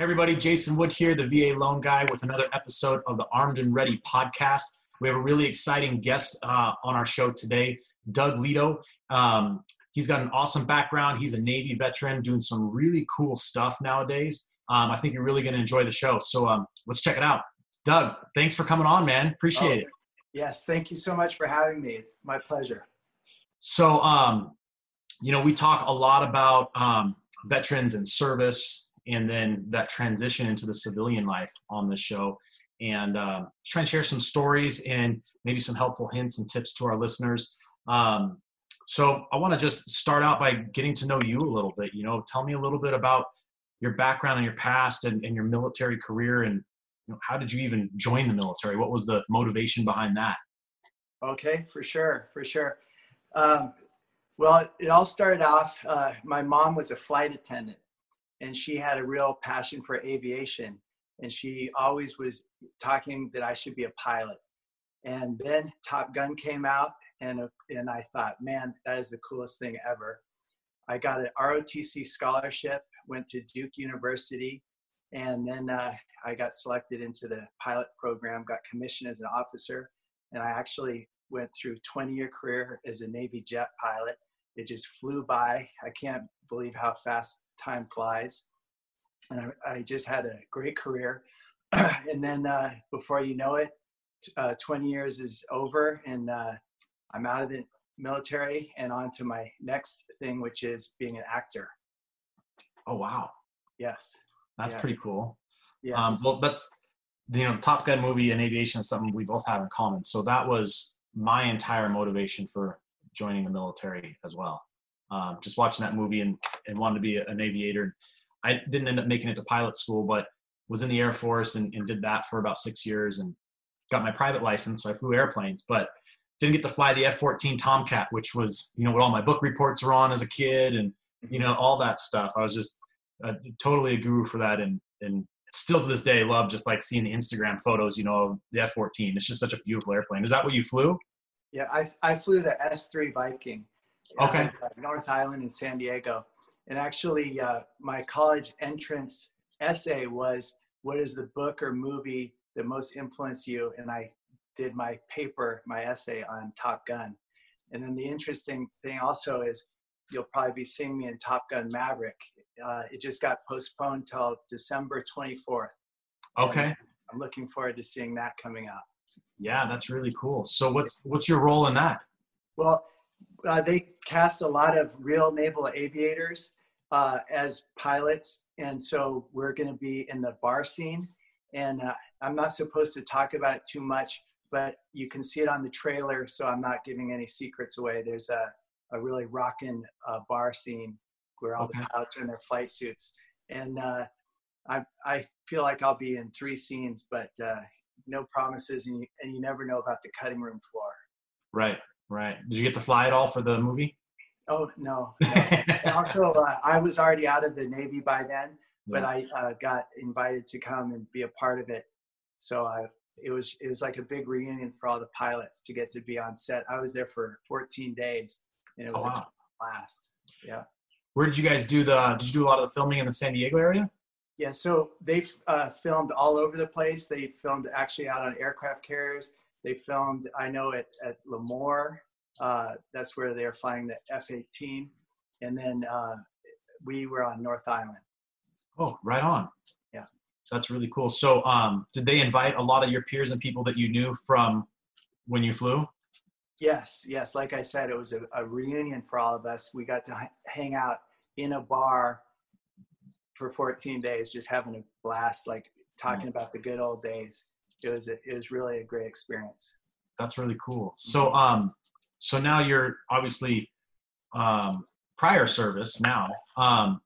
Hey everybody, Jason Wood here, the VA loan guy, with another episode of the Armed and Ready podcast. We have a really exciting guest uh, on our show today, Doug Lito. Um, he's got an awesome background. He's a Navy veteran doing some really cool stuff nowadays. Um, I think you're really going to enjoy the show. So um, let's check it out. Doug, thanks for coming on, man. Appreciate oh, it. Yes, thank you so much for having me. It's my pleasure. So, um, you know, we talk a lot about um, veterans and service and then that transition into the civilian life on this show. And uh, try and share some stories and maybe some helpful hints and tips to our listeners. Um, so i want to just start out by getting to know you a little bit you know tell me a little bit about your background and your past and, and your military career and you know, how did you even join the military? What was the motivation behind that? Okay for sure for sure. Um, well it all started off uh, my mom was a flight attendant and she had a real passion for aviation and she always was talking that I should be a pilot. And then Top Gun came out and and I thought, man, that is the coolest thing ever. I got an ROTC scholarship, went to Duke University, and then uh, I got selected into the pilot program, got commissioned as an officer, and I actually went through 20 year career as a Navy jet pilot. It just flew by. I can't believe how fast time flies. And I, I just had a great career. and then uh, before you know it, uh, 20 years is over and uh, I'm out of the military and on to my next thing, which is being an actor. Oh, wow. Yes. That's yes. pretty cool. Yes. Um, well, that's, you know, Top Gun movie and aviation is something we both have in common. So that was my entire motivation for joining the military as well um, just watching that movie and, and wanted to be an aviator. I didn't end up making it to pilot school, but was in the Air Force and, and did that for about six years and got my private license. So I flew airplanes, but didn't get to fly the F-14 Tomcat, which was, you know, what all my book reports were on as a kid and, you know, all that stuff. I was just uh, totally a guru for that. And, and still to this day, love just like seeing the Instagram photos, you know, of the F-14. It's just such a beautiful airplane. Is that what you flew? Yeah, I, I flew the S3 Viking. Okay. Uh, North Island in San Diego. And actually, uh, my college entrance essay was, What is the book or movie that most influenced you? And I did my paper, my essay on Top Gun. And then the interesting thing also is, you'll probably be seeing me in Top Gun Maverick. Uh, it just got postponed till December 24th. Okay. I'm looking forward to seeing that coming out. Yeah, that's really cool. So what's what's your role in that? Well, uh, they cast a lot of real naval aviators uh, as pilots, and so we're going to be in the bar scene. And uh, I'm not supposed to talk about it too much, but you can see it on the trailer, so I'm not giving any secrets away. There's a, a really rocking uh, bar scene where all okay. the pilots are in their flight suits, and uh, I I feel like I'll be in three scenes, but uh, no promises, and you, and you never know about the cutting room floor. Right. Right. Did you get to fly at all for the movie? Oh no. no. also, uh, I was already out of the Navy by then, but I uh, got invited to come and be a part of it. So I, it was it was like a big reunion for all the pilots to get to be on set. I was there for 14 days, and it was oh, wow. a blast. Yeah. Where did you guys do the? Did you do a lot of the filming in the San Diego area? Yeah, so they uh, filmed all over the place. They filmed actually out on aircraft carriers. They filmed, I know, at, at Lemoore. Uh, that's where they're flying the F-18. And then uh, we were on North Island. Oh, right on. Yeah. That's really cool. So um, did they invite a lot of your peers and people that you knew from when you flew? Yes, yes. Like I said, it was a, a reunion for all of us. We got to h- hang out in a bar for 14 days, just having a blast, like talking about the good old days it was a, it was really a great experience. That's really cool. So um, so now you're obviously um, prior service now. Um,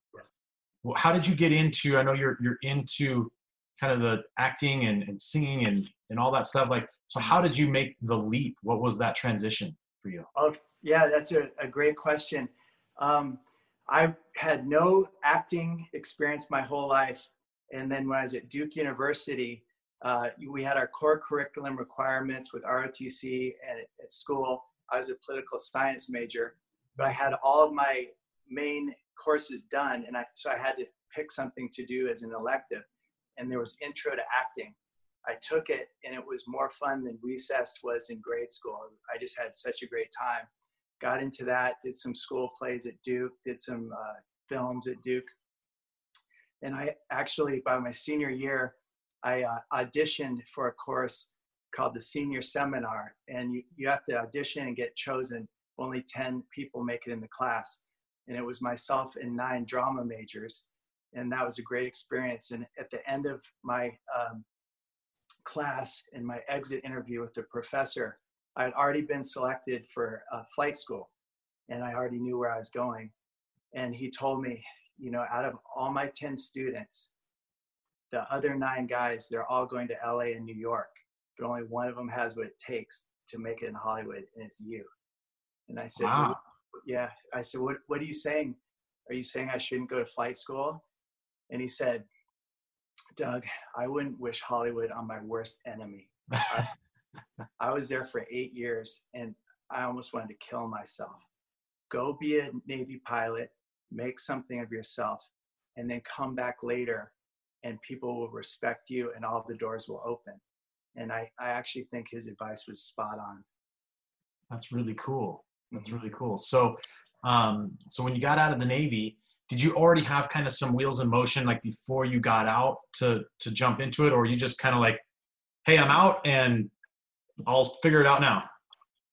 how did you get into? I know you're you're into kind of the acting and, and singing and and all that stuff. Like, so how did you make the leap? What was that transition for you? Oh, yeah, that's a, a great question. Um, I had no acting experience my whole life, and then when I was at Duke University, uh, we had our core curriculum requirements with ROTC and at school. I was a political science major, but I had all of my main courses done, and I so I had to pick something to do as an elective, and there was intro to acting. I took it, and it was more fun than recess was in grade school. I just had such a great time. Got into that, did some school plays at Duke, did some uh, films at Duke, and I actually by my senior year, I uh, auditioned for a course called the Senior Seminar, and you you have to audition and get chosen. Only ten people make it in the class, and it was myself and nine drama majors and that was a great experience. And at the end of my um, class and my exit interview with the professor i had already been selected for uh, flight school and i already knew where i was going. And he told me you know out of all my 10 students the other nine guys they're all going to la and new york but only one of them has what it takes to make it in hollywood and it's you and i said wow yeah. I said, what, what are you saying? Are you saying I shouldn't go to flight school? And he said, Doug, I wouldn't wish Hollywood on my worst enemy. I, I was there for eight years and I almost wanted to kill myself. Go be a Navy pilot, make something of yourself, and then come back later and people will respect you and all the doors will open. And I, I actually think his advice was spot on. That's really cool. That's really cool. So, um, so when you got out of the Navy, did you already have kind of some wheels in motion like before you got out to to jump into it, or you just kind of like, hey, I'm out and I'll figure it out now?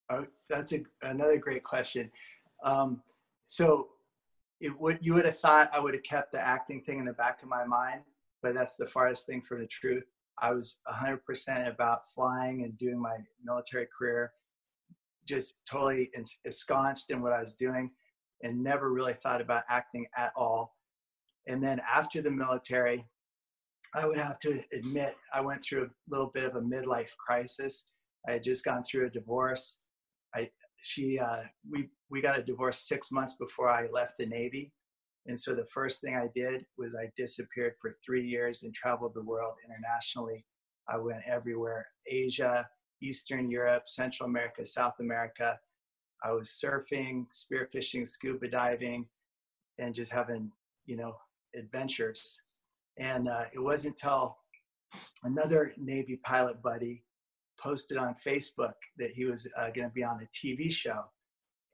Oh, that's a, another great question. Um, so, it would you would have thought I would have kept the acting thing in the back of my mind, but that's the farthest thing from the truth. I was 100% about flying and doing my military career just totally ensconced in what I was doing and never really thought about acting at all. And then after the military, I would have to admit I went through a little bit of a midlife crisis. I had just gone through a divorce. I she uh, we we got a divorce six months before I left the Navy, and so the first thing I did was I disappeared for three years and traveled the world internationally. I went everywhere: Asia, Eastern Europe, Central America, South America. I was surfing, spearfishing, scuba diving, and just having, you know, adventures. And uh, it wasn't until another Navy pilot buddy posted on Facebook that he was uh, going to be on a TV show.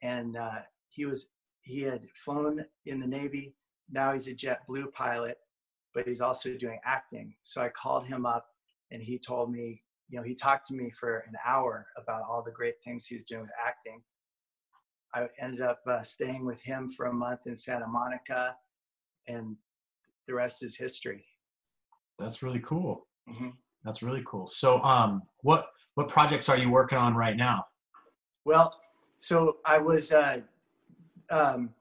And uh, he was he had flown in the Navy. Now he's a JetBlue pilot, but he's also doing acting. So I called him up, and he told me you know, he talked to me for an hour about all the great things he was doing with acting. I ended up uh, staying with him for a month in Santa Monica, and the rest is history. That's really cool. Mm-hmm. That's really cool. So, um, what what projects are you working on right now? Well, so I was uh, um,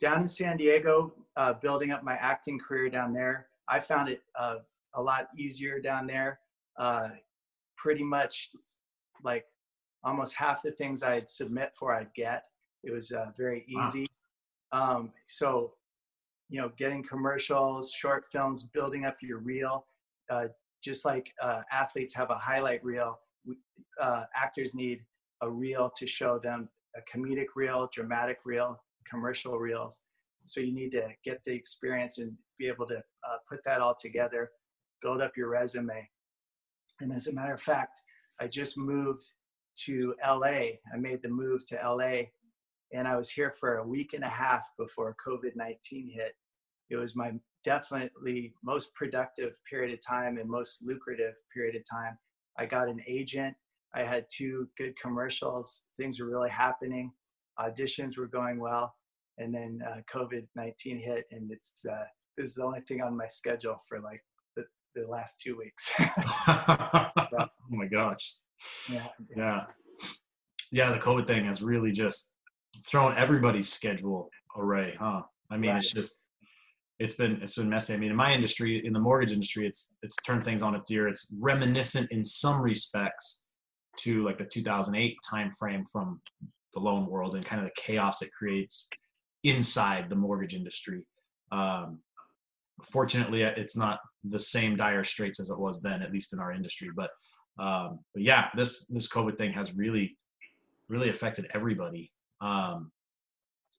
down in San Diego, uh, building up my acting career down there. I found it uh, a lot easier down there uh, pretty much like almost half the things I'd submit for I'd get. It was uh, very easy. Wow. Um, so, you know, getting commercials, short films, building up your reel, uh, just like uh, athletes have a highlight reel, uh, actors need a reel to show them a comedic reel, dramatic reel, commercial reels. So you need to get the experience and be able to uh, put that all together, build up your resume. And as a matter of fact, I just moved to LA. I made the move to LA and I was here for a week and a half before COVID 19 hit. It was my definitely most productive period of time and most lucrative period of time. I got an agent. I had two good commercials. Things were really happening. Auditions were going well. And then uh, COVID 19 hit, and it's uh, this is the only thing on my schedule for like the the last two weeks. oh my gosh. Yeah. Yeah. Yeah. The COVID thing has really just thrown everybody's schedule array, huh? I mean, right. it's just, it's been, it's been messy. I mean, in my industry, in the mortgage industry, it's, it's turned things on its ear. It's reminiscent in some respects to like the 2008 timeframe from the loan world and kind of the chaos it creates inside the mortgage industry. Um, fortunately, it's not the same dire straits as it was then, at least in our industry. But um, but yeah, this this COVID thing has really really affected everybody. Um,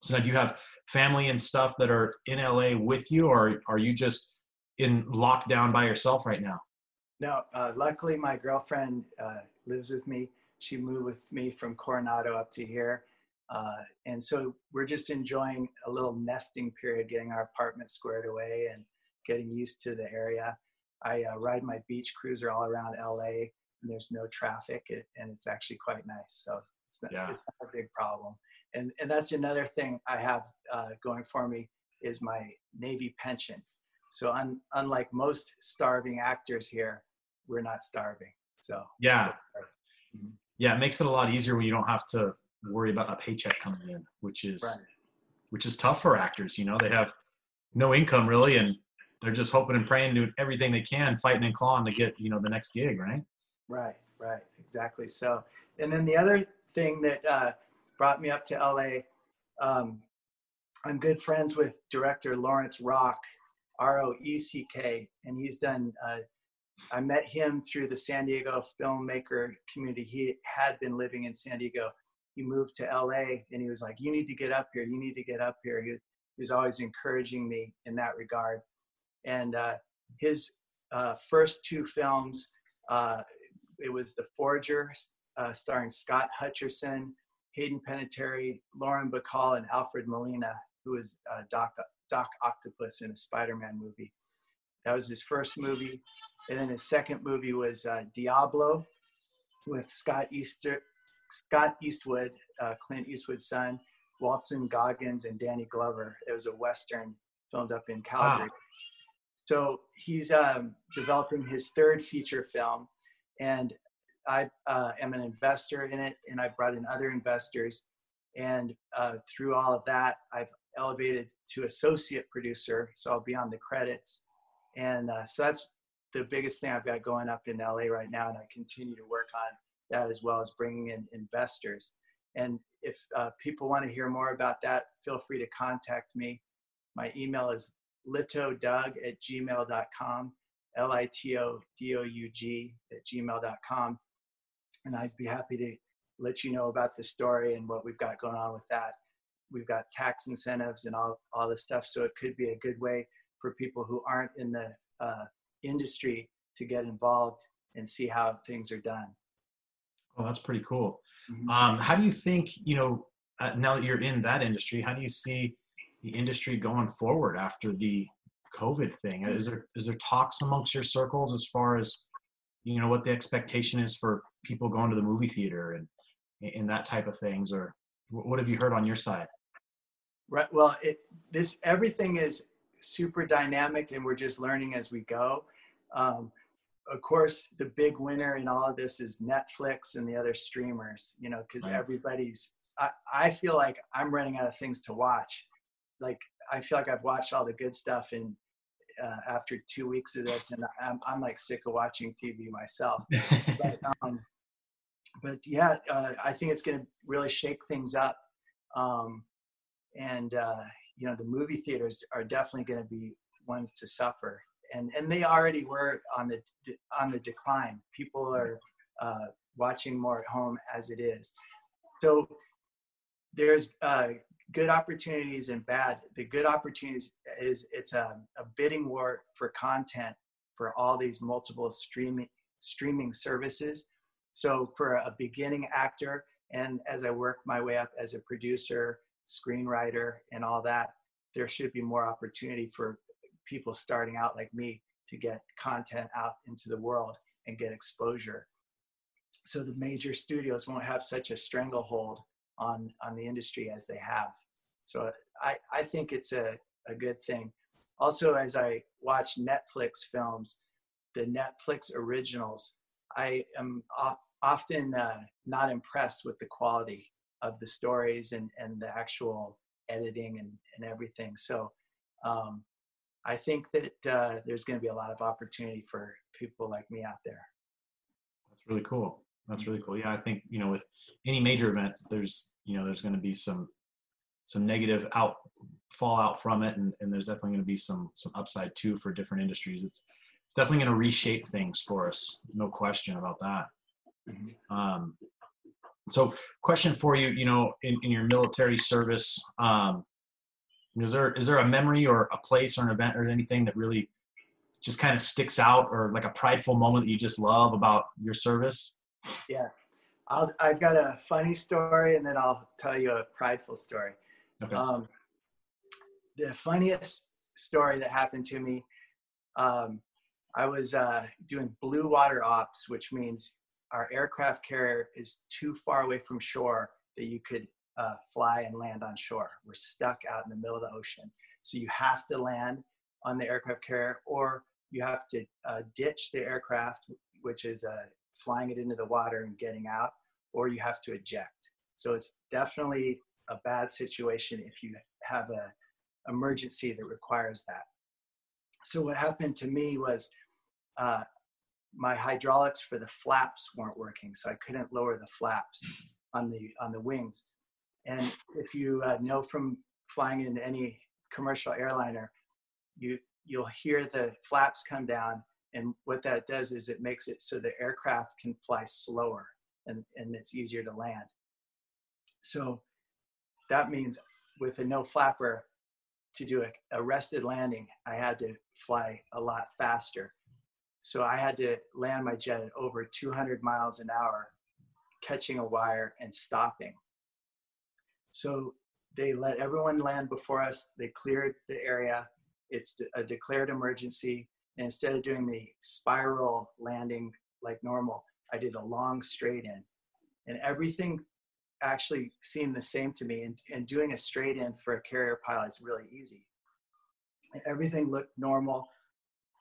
So now do you have family and stuff that are in LA with you, or are you just in lockdown by yourself right now? No, uh, luckily my girlfriend uh, lives with me. She moved with me from Coronado up to here. Uh, and so we're just enjoying a little nesting period, getting our apartment squared away and getting used to the area. I uh, ride my beach cruiser all around LA and there's no traffic and it's actually quite nice. So it's not, yeah. it's not a big problem. And, and that's another thing I have uh, going for me is my Navy pension. So un, unlike most starving actors here, we're not starving. So yeah, mm-hmm. yeah, it makes it a lot easier when you don't have to worry about a paycheck coming in, which is right. which is tough for actors. You know, they have no income really, and they're just hoping and praying, doing everything they can, fighting and clawing to get you know the next gig, right? Right, right, exactly. So, and then the other thing that uh, brought me up to LA, um, I'm good friends with director Lawrence Roeck, R O E C K, and he's done. Uh, I met him through the San Diego filmmaker community. He had been living in San Diego. He moved to LA, and he was like, "You need to get up here. You need to get up here." He, he was always encouraging me in that regard. And uh, his uh, first two films, uh, it was The Forger, uh, starring Scott Hutcherson, Hayden Panettiere, Lauren Bacall, and Alfred Molina, who was uh, Doc, Doc Octopus in a Spider-Man movie. That was his first movie. And then his second movie was uh, Diablo with Scott Easter, Scott Eastwood, uh, Clint Eastwood's son, Walton Goggins, and Danny Glover. It was a Western filmed up in Calgary. Wow. So he's um, developing his third feature film, and I uh, am an investor in it, and I brought in other investors. And uh, through all of that, I've elevated to associate producer, so I'll be on the credits. And uh, so that's the biggest thing I've got going up in LA right now, and I continue to work on that as well as bringing in investors. And if uh, people want to hear more about that, feel free to contact me. My email is litodoug at gmail.com, L I T O D O U G at gmail.com. And I'd be happy to let you know about the story and what we've got going on with that. We've got tax incentives and all, all this stuff. So it could be a good way for people who aren't in the uh, industry to get involved and see how things are done. Oh, that's pretty cool. Mm-hmm. Um, how do you think, you know, uh, now that you're in that industry, how do you see the industry going forward after the COVID thing? Is there is there talks amongst your circles as far as you know what the expectation is for people going to the movie theater and and that type of things, or what have you heard on your side? Right. Well, it this everything is super dynamic, and we're just learning as we go. Um, of course, the big winner in all of this is Netflix and the other streamers. You know, because right. everybody's. I, I feel like I'm running out of things to watch like I feel like I've watched all the good stuff and uh, after two weeks of this, and I'm, I'm like sick of watching TV myself. but, um, but yeah, uh, I think it's going to really shake things up. Um, and uh, you know, the movie theaters are definitely going to be ones to suffer, and and they already were on the on the decline. People are uh, watching more at home as it is. So there's uh, good opportunities and bad. The good opportunities is it's a, a bidding war for content for all these multiple streaming streaming services. So for a beginning actor, and as I work my way up as a producer, screenwriter, and all that, there should be more opportunity for people starting out like me to get content out into the world and get exposure. So the major studios won't have such a stranglehold on on the industry as they have. So I I think it's a a good thing. Also, as I watch Netflix films, the Netflix originals, I am often uh, not impressed with the quality of the stories and, and the actual editing and, and everything. So um, I think that uh, there's going to be a lot of opportunity for people like me out there. That's really cool. That's really cool. Yeah, I think you know with any major event, there's you know there's going to be some some negative out fallout from it, and, and there's definitely going to be some some upside too for different industries. It's it's definitely going to reshape things for us, no question about that. Mm-hmm. Um, So, question for you, you know, in, in your military service, um, is there is there a memory or a place or an event or anything that really just kind of sticks out, or like a prideful moment that you just love about your service? Yeah, I'll, I've got a funny story, and then I'll tell you a prideful story. Okay. Um, the funniest story that happened to me, um, I was uh, doing blue water ops, which means our aircraft carrier is too far away from shore that you could uh, fly and land on shore. We're stuck out in the middle of the ocean. So you have to land on the aircraft carrier or you have to uh, ditch the aircraft, which is uh, flying it into the water and getting out, or you have to eject. So it's definitely a bad situation if you have a emergency that requires that. So what happened to me was uh, my hydraulics for the flaps weren't working, so I couldn't lower the flaps on the on the wings. And if you uh, know from flying in any commercial airliner, you you'll hear the flaps come down, and what that does is it makes it so the aircraft can fly slower and, and it's easier to land. So that means with a no flapper to do a, a rested landing, I had to fly a lot faster so I had to land my jet at over 200 miles an hour, catching a wire and stopping. So they let everyone land before us. They cleared the area. It's a declared emergency. And instead of doing the spiral landing like normal, I did a long straight in. And everything actually seemed the same to me. And, and doing a straight in for a carrier pilot is really easy. everything looked normal.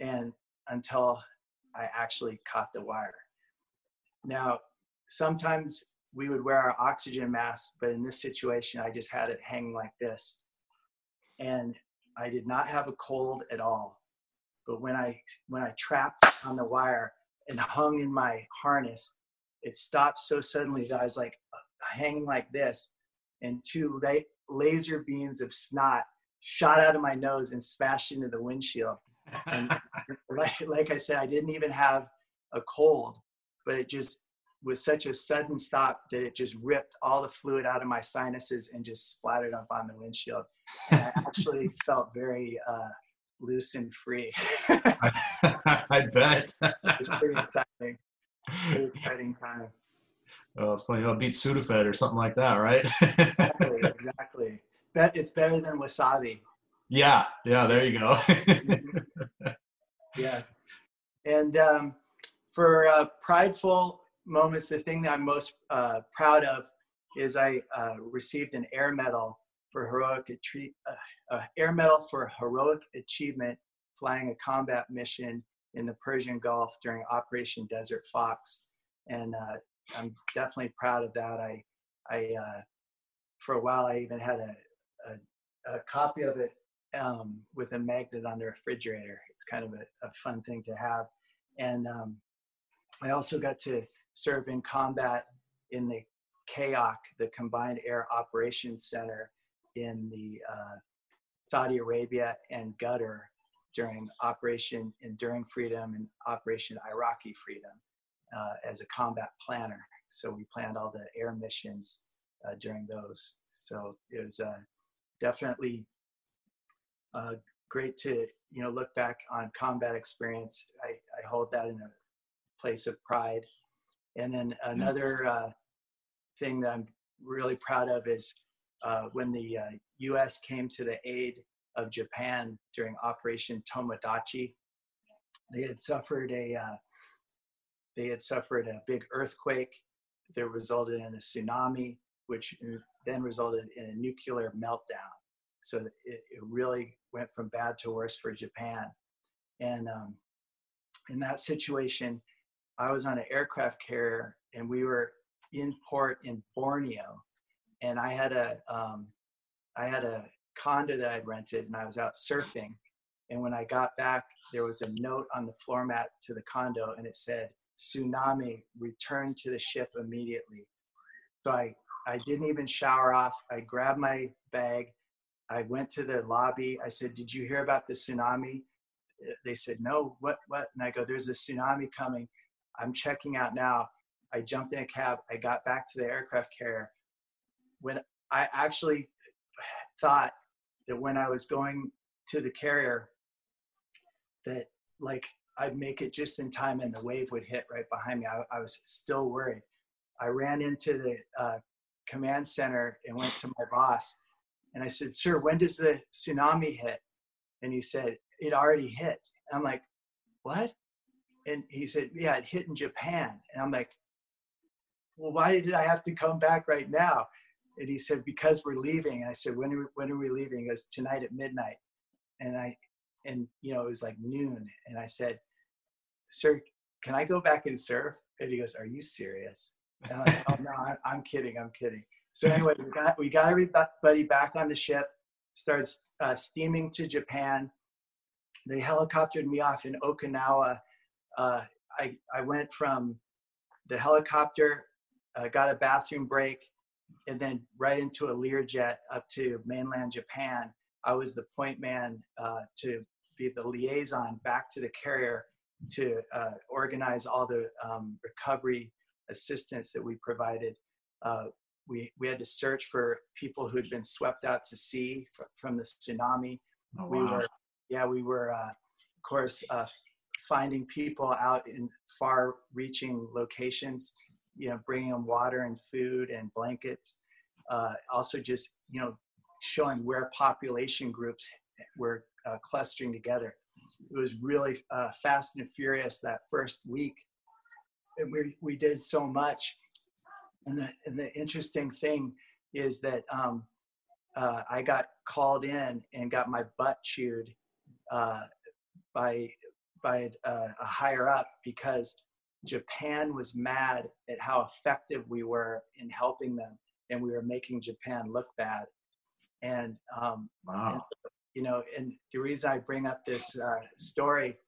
And until I actually caught the wire. Now, sometimes we would wear our oxygen masks, but in this situation, I just had it hanging like this. And I did not have a cold at all. But when I when I trapped on the wire and hung in my harness, it stopped so suddenly that I was like uh, hanging like this, and two la- laser beams of snot shot out of my nose and smashed into the windshield like, like I said, I didn't even have a cold, but it just was such a sudden stop that it just ripped all the fluid out of my sinuses and just splattered up on the windshield. And I actually felt very uh, loose and free. I bet. it's pretty exciting. Pretty exciting time. Oh, it's funny. I'll beat Sudafed or something like that, right? exactly. Exactly. Bet it's better than wasabi. Yeah, yeah, there you go. yes. And um, for uh, prideful moments, the thing that I'm most uh, proud of is I uh, received an air medal for heroic uh, air medal for heroic achievement flying a combat mission in the Persian Gulf during Operation Desert Fox, and uh, I'm definitely proud of that. I, I, uh, for a while, I even had a, a, a copy of it um, with a magnet on the refrigerator. It's kind of a, a fun thing to have. And um, I also got to serve in combat in the CAOC, the Combined Air Operations Center in the uh, Saudi Arabia and Qatar during Operation Enduring Freedom and Operation Iraqi Freedom uh, as a combat planner. So we planned all the air missions uh, during those. So it was uh, definitely uh, great to you know look back on combat experience. I, I hold that in a place of pride. And then another uh, thing that I'm really proud of is uh, when the U.S. Uh, came to the aid of Japan during Operation Tomodachi. They had suffered a uh, they had suffered a big earthquake that resulted in a tsunami, which then resulted in a nuclear meltdown. So it, it really went from bad to worse for Japan. And um, in that situation, I was on an aircraft carrier and we were in port in Borneo. And I had a, um, I had a condo that I'd rented and I was out surfing. And when I got back, there was a note on the floor mat to the condo and it said, tsunami, return to the ship immediately. So I, I didn't even shower off. I grabbed my bag I went to the lobby. I said, Did you hear about the tsunami? They said, No, what, what? And I go, There's a tsunami coming. I'm checking out now. I jumped in a cab. I got back to the aircraft carrier. When I actually thought that when I was going to the carrier, that like I'd make it just in time and the wave would hit right behind me. I, I was still worried. I ran into the uh, command center and went to my boss and I said, Sir, when does the tsunami hit? And he said, It already hit. I'm like, What? And he said, Yeah, it hit in Japan. And I'm like, Well, why did I have to come back right now? And he said, Because we're leaving. And I said, When are we, when are we leaving? He goes, Tonight at midnight. And I, and you know, it was like noon. And I said, Sir, can I go back and surf? And he goes, Are you serious? And I'm like, Oh, no, I'm kidding. I'm kidding. So anyway, we got we got everybody back on the ship. Starts uh, steaming to Japan. They helicoptered me off in Okinawa. Uh, I I went from the helicopter, uh, got a bathroom break, and then right into a Learjet up to mainland Japan. I was the point man uh, to be the liaison back to the carrier to uh, organize all the um, recovery assistance that we provided. Uh, we, we had to search for people who had been swept out to sea from the tsunami. Oh, We were, yeah, we were, uh, of course, uh, finding people out in far reaching locations, you know, bringing them water and food and blankets. Uh, also just, you know, showing where population groups were uh, clustering together. It was really uh, fast and furious that first week. And we, we did so much. And the, and the interesting thing is that um, uh, I got called in and got my butt chewed uh, by by uh, a higher up because Japan was mad at how effective we were in helping them, and we were making Japan look bad. And um, Wow. you know, and the reason I bring up this uh, story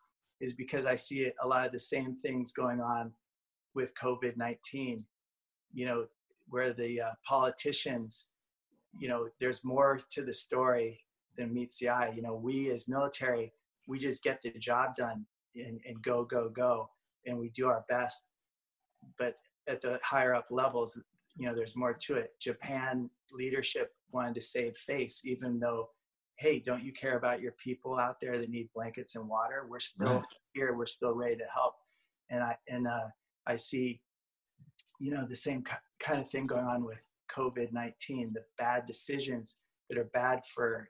is because I see a lot of the same things going on with COVID 19. You know, where the uh, politicians, you know, there's more to the story than meets the eye. You know, we as military, we just get the job done and, and go, go, go, and we do our best. But at the higher up levels, you know, there's more to it. Japan leadership wanted to save face, even though hey, don't you care about your people out there that need blankets and water? We're still here. We're still ready to help. And I and uh, I see, you know, the same kind of thing going on with COVID nineteen. The bad decisions that are bad for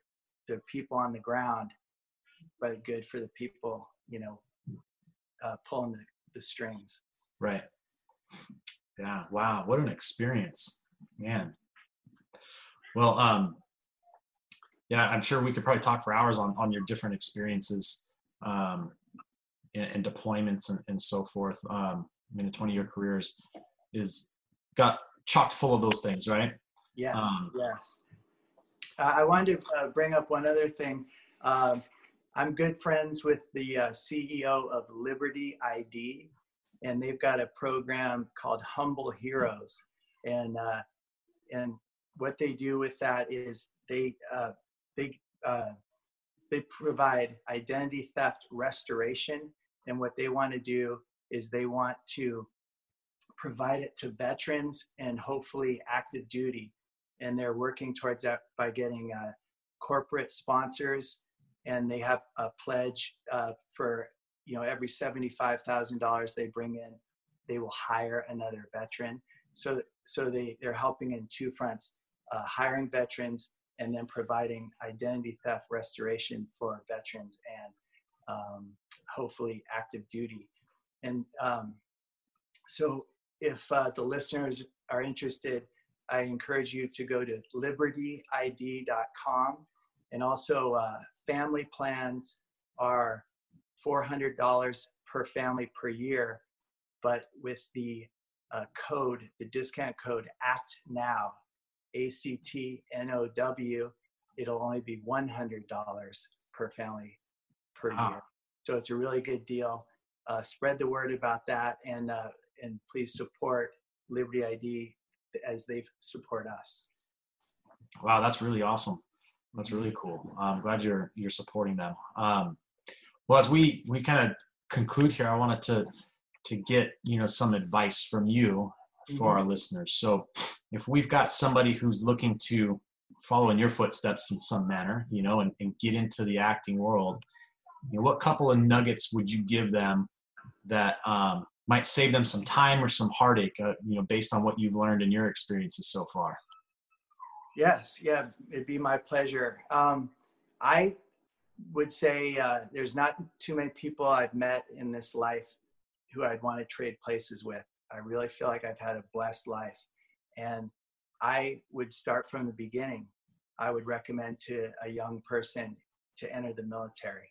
the people on the ground, but good for the people, you know, uh, pulling the, the strings. Right. Yeah. Wow. What an experience, man. Well, um, yeah, I'm sure we could probably talk for hours on on your different experiences, um, and, and deployments and, and so forth. Um, I mean, a 20 year career is, got chocked full of those things, right? Yes, Um, yes. I wanted to uh, bring up one other thing. Um, I'm good friends with the uh, CEO of Liberty ID, and they've got a program called Humble Heroes. And uh, and what they do with that is they uh, they uh, they provide identity theft restoration. And what they want to do is they want to provide it to veterans and hopefully active duty. And they're working towards that by getting uh, corporate sponsors. And they have a pledge uh, for you know every $75000 they bring in they will hire another veteran. So so they they're helping in two fronts uh, hiring veterans and then providing identity theft restoration for veterans and um, hopefully active duty. And um, so if uh, the listeners are interested I encourage you to go to libertyid.com. And also, uh, family plans are $400 per family per year. But with the uh, code, the discount code ACT NOW, A C T N O W, it'll only be $100 per family per Wow. year. So it's a really good deal. Uh, spread the word about that and, uh, and please support Liberty ID as they support us. Wow, that's really awesome. That's really cool. I'm glad you're you're supporting them. Um, well, as we we kind of conclude here, I wanted to to get you know some advice from you for mm-hmm. our listeners. So if we've got somebody who's looking to follow in your footsteps in some manner, you know, and, and get into the acting world, you know, what couple of nuggets would you give them that um, might save them some time or some heartache, uh, you know, based on what you've learned in your experiences so far? Yes, yeah, it'd be my pleasure. Um, I would say uh, there's not too many people I've met in this life who I'd want to trade places with. I really feel like I've had a blessed life. And I would start from the beginning. I would recommend to a young person to enter the military.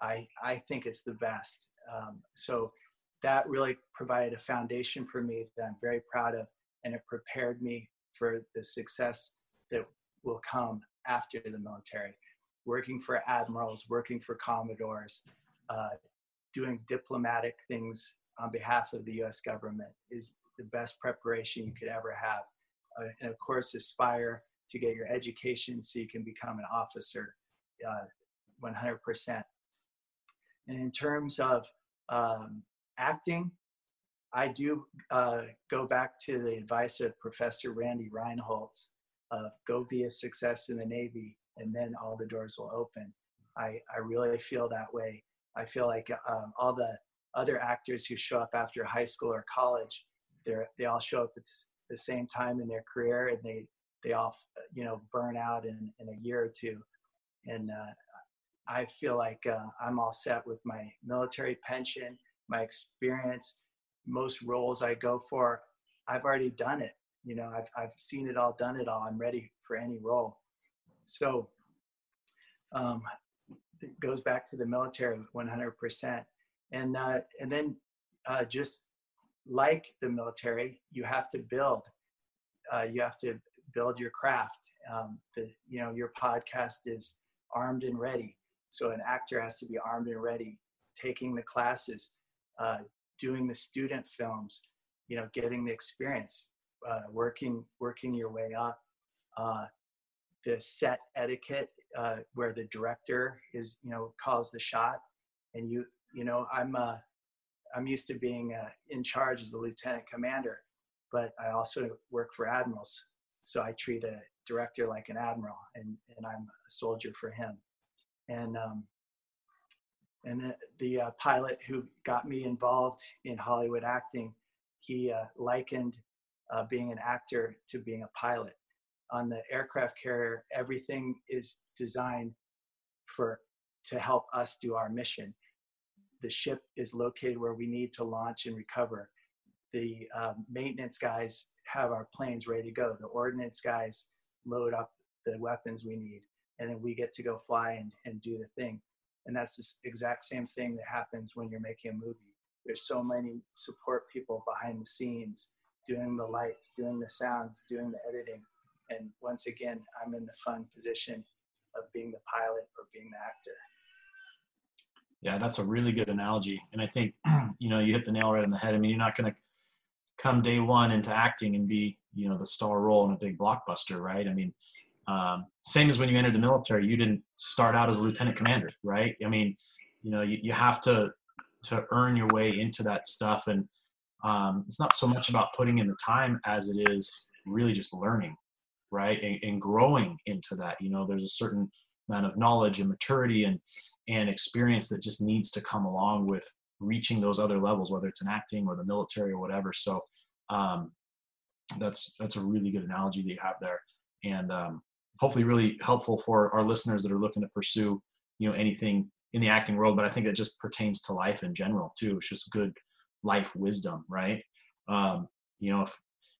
I, I think it's the best. Um, so that really provided a foundation for me that I'm very proud of, and it prepared me for the success that will come after the military. Working for admirals, working for commodores, uh, doing diplomatic things on behalf of the US government is the best preparation you could ever have. Uh, and of course, aspire to get your education so you can become an officer uh, 100%. And in terms of um, acting, I do uh, go back to the advice of Professor Randy Reinholz of go be a success in the Navy and then all the doors will open. I, I really feel that way. I feel like um, all the other actors who show up after high school or college, they're, they all show up at the same time in their career and they, they all, you know, burn out in, in a year or two. And uh, I feel like uh, I'm all set with my military pension, my experience. Most roles I go for, I've already done it. You know, I've, I've seen it all, done it all. I'm ready for any role. So um, it goes back to the military 100% and uh, and then uh, just like the military, you have to build. Uh, you have to build your craft. Um, the, you know, your podcast is armed and ready. So an actor has to be armed and ready, taking the classes, uh, doing the student films, you know, getting the experience, uh, working working your way up. Uh, the set etiquette, uh, where the director is, you know, calls the shot, and you you know, I'm uh, I'm used to being uh, in charge as a lieutenant commander, but I also work for admirals, so I treat a director like an admiral, and and I'm a soldier for him. And um, and the, the uh, pilot who got me involved in Hollywood acting, he uh, likened uh, being an actor to being a pilot. On the aircraft carrier, everything is designed for to help us do our mission the ship is located where we need to launch and recover. The um, maintenance guys have our planes ready to go. The ordnance guys load up the weapons we need, and then we get to go fly and, and do the thing. And that's the exact same thing that happens when you're making a movie. There's so many support people behind the scenes doing the lights, doing the sounds, doing the editing. And once again, I'm in the fun position of being the pilot or being the actor. Yeah, that's a really good analogy. And I think, you know, you hit the nail right on the head. I mean, you're not going to come day one into acting and be, you know, the star role in a big blockbuster, right? I mean, um, same as when you entered the military, you didn't start out as a lieutenant commander, right? I mean, you know, you, you have to to earn your way into that stuff, and um, it's not so much about putting in the time as it is really just learning, right, and, and growing into that. You know, there's a certain amount of knowledge and maturity and and experience that just needs to come along with reaching those other levels, whether it's in acting or the military or whatever. So um, that's that's a really good analogy that you have there, and um, hopefully really helpful for our listeners that are looking to pursue you know anything in the acting world. But I think it just pertains to life in general too. It's just good life wisdom, right? Um, you know, if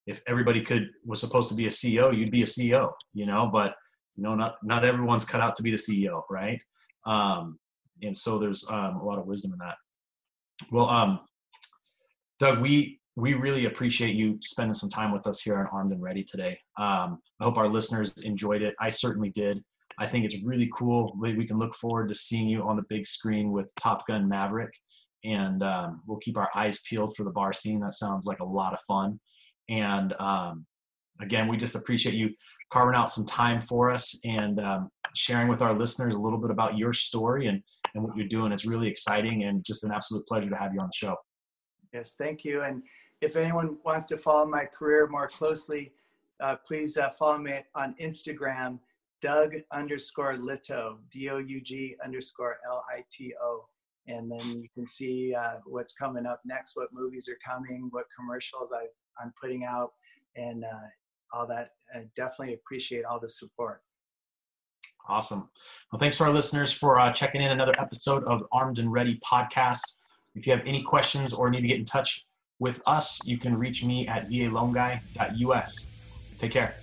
if everybody could was supposed to be a CEO, you'd be a CEO, you know, but you know, not not everyone's cut out to be the CEO, right? Um, and so there's um, a lot of wisdom in that. Well, um, Doug, we we really appreciate you spending some time with us here on Armed and Ready today. Um, I hope our listeners enjoyed it. I certainly did. I think it's really cool. We, we can look forward to seeing you on the big screen with Top Gun Maverick, and um, we'll keep our eyes peeled for the bar scene. That sounds like a lot of fun. And um, again, we just appreciate you carving out some time for us and um, sharing with our listeners a little bit about your story and, and what you're doing. It's really exciting and just an absolute pleasure to have you on the show. Yes, thank you. And if anyone wants to follow my career more closely, uh, please uh, follow me on Instagram, Doug underscore Lito, D O U G underscore L I T O. And then you can see uh, what's coming up next, what movies are coming, what commercials I, I'm putting out, and uh, all that. I definitely appreciate all the support. Awesome. Well, thanks to our listeners for uh, checking in another episode of Armed and Ready podcast. If you have any questions or need to get in touch with us, you can reach me at valoanguy.us. Take care.